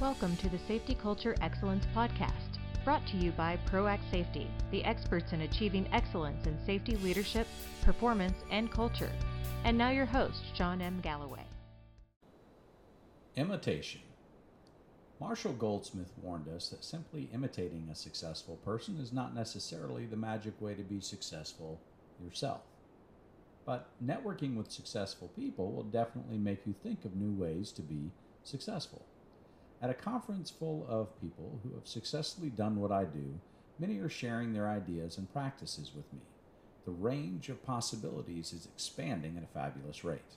Welcome to the Safety Culture Excellence Podcast, brought to you by ProAct Safety, the experts in achieving excellence in safety leadership, performance, and culture. And now your host, Shawn M. Galloway. Imitation. Marshall Goldsmith warned us that simply imitating a successful person is not necessarily the magic way to be successful yourself. But networking with successful people will definitely make you think of new ways to be successful. At a conference full of people who have successfully done what I do, many are sharing their ideas and practices with me. The range of possibilities is expanding at a fabulous rate.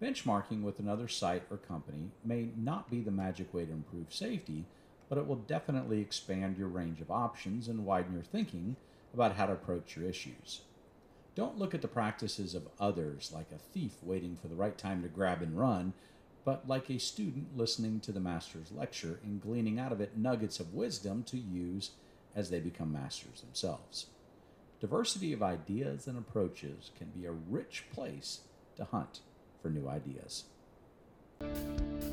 Benchmarking with another site or company may not be the magic way to improve safety, but it will definitely expand your range of options and widen your thinking about how to approach your issues. Don't look at the practices of others like a thief waiting for the right time to grab and run, but like a student listening to the master's lecture and gleaning out of it nuggets of wisdom to use as they become masters themselves. Diversity of ideas and approaches can be a rich place to hunt for new ideas.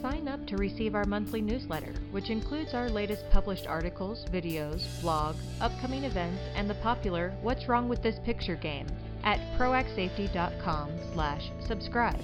Sign up to receive our monthly newsletter, which includes our latest published articles, videos, blog, upcoming events, and the popular What's Wrong with This Picture game at proactsafety.com slash subscribe.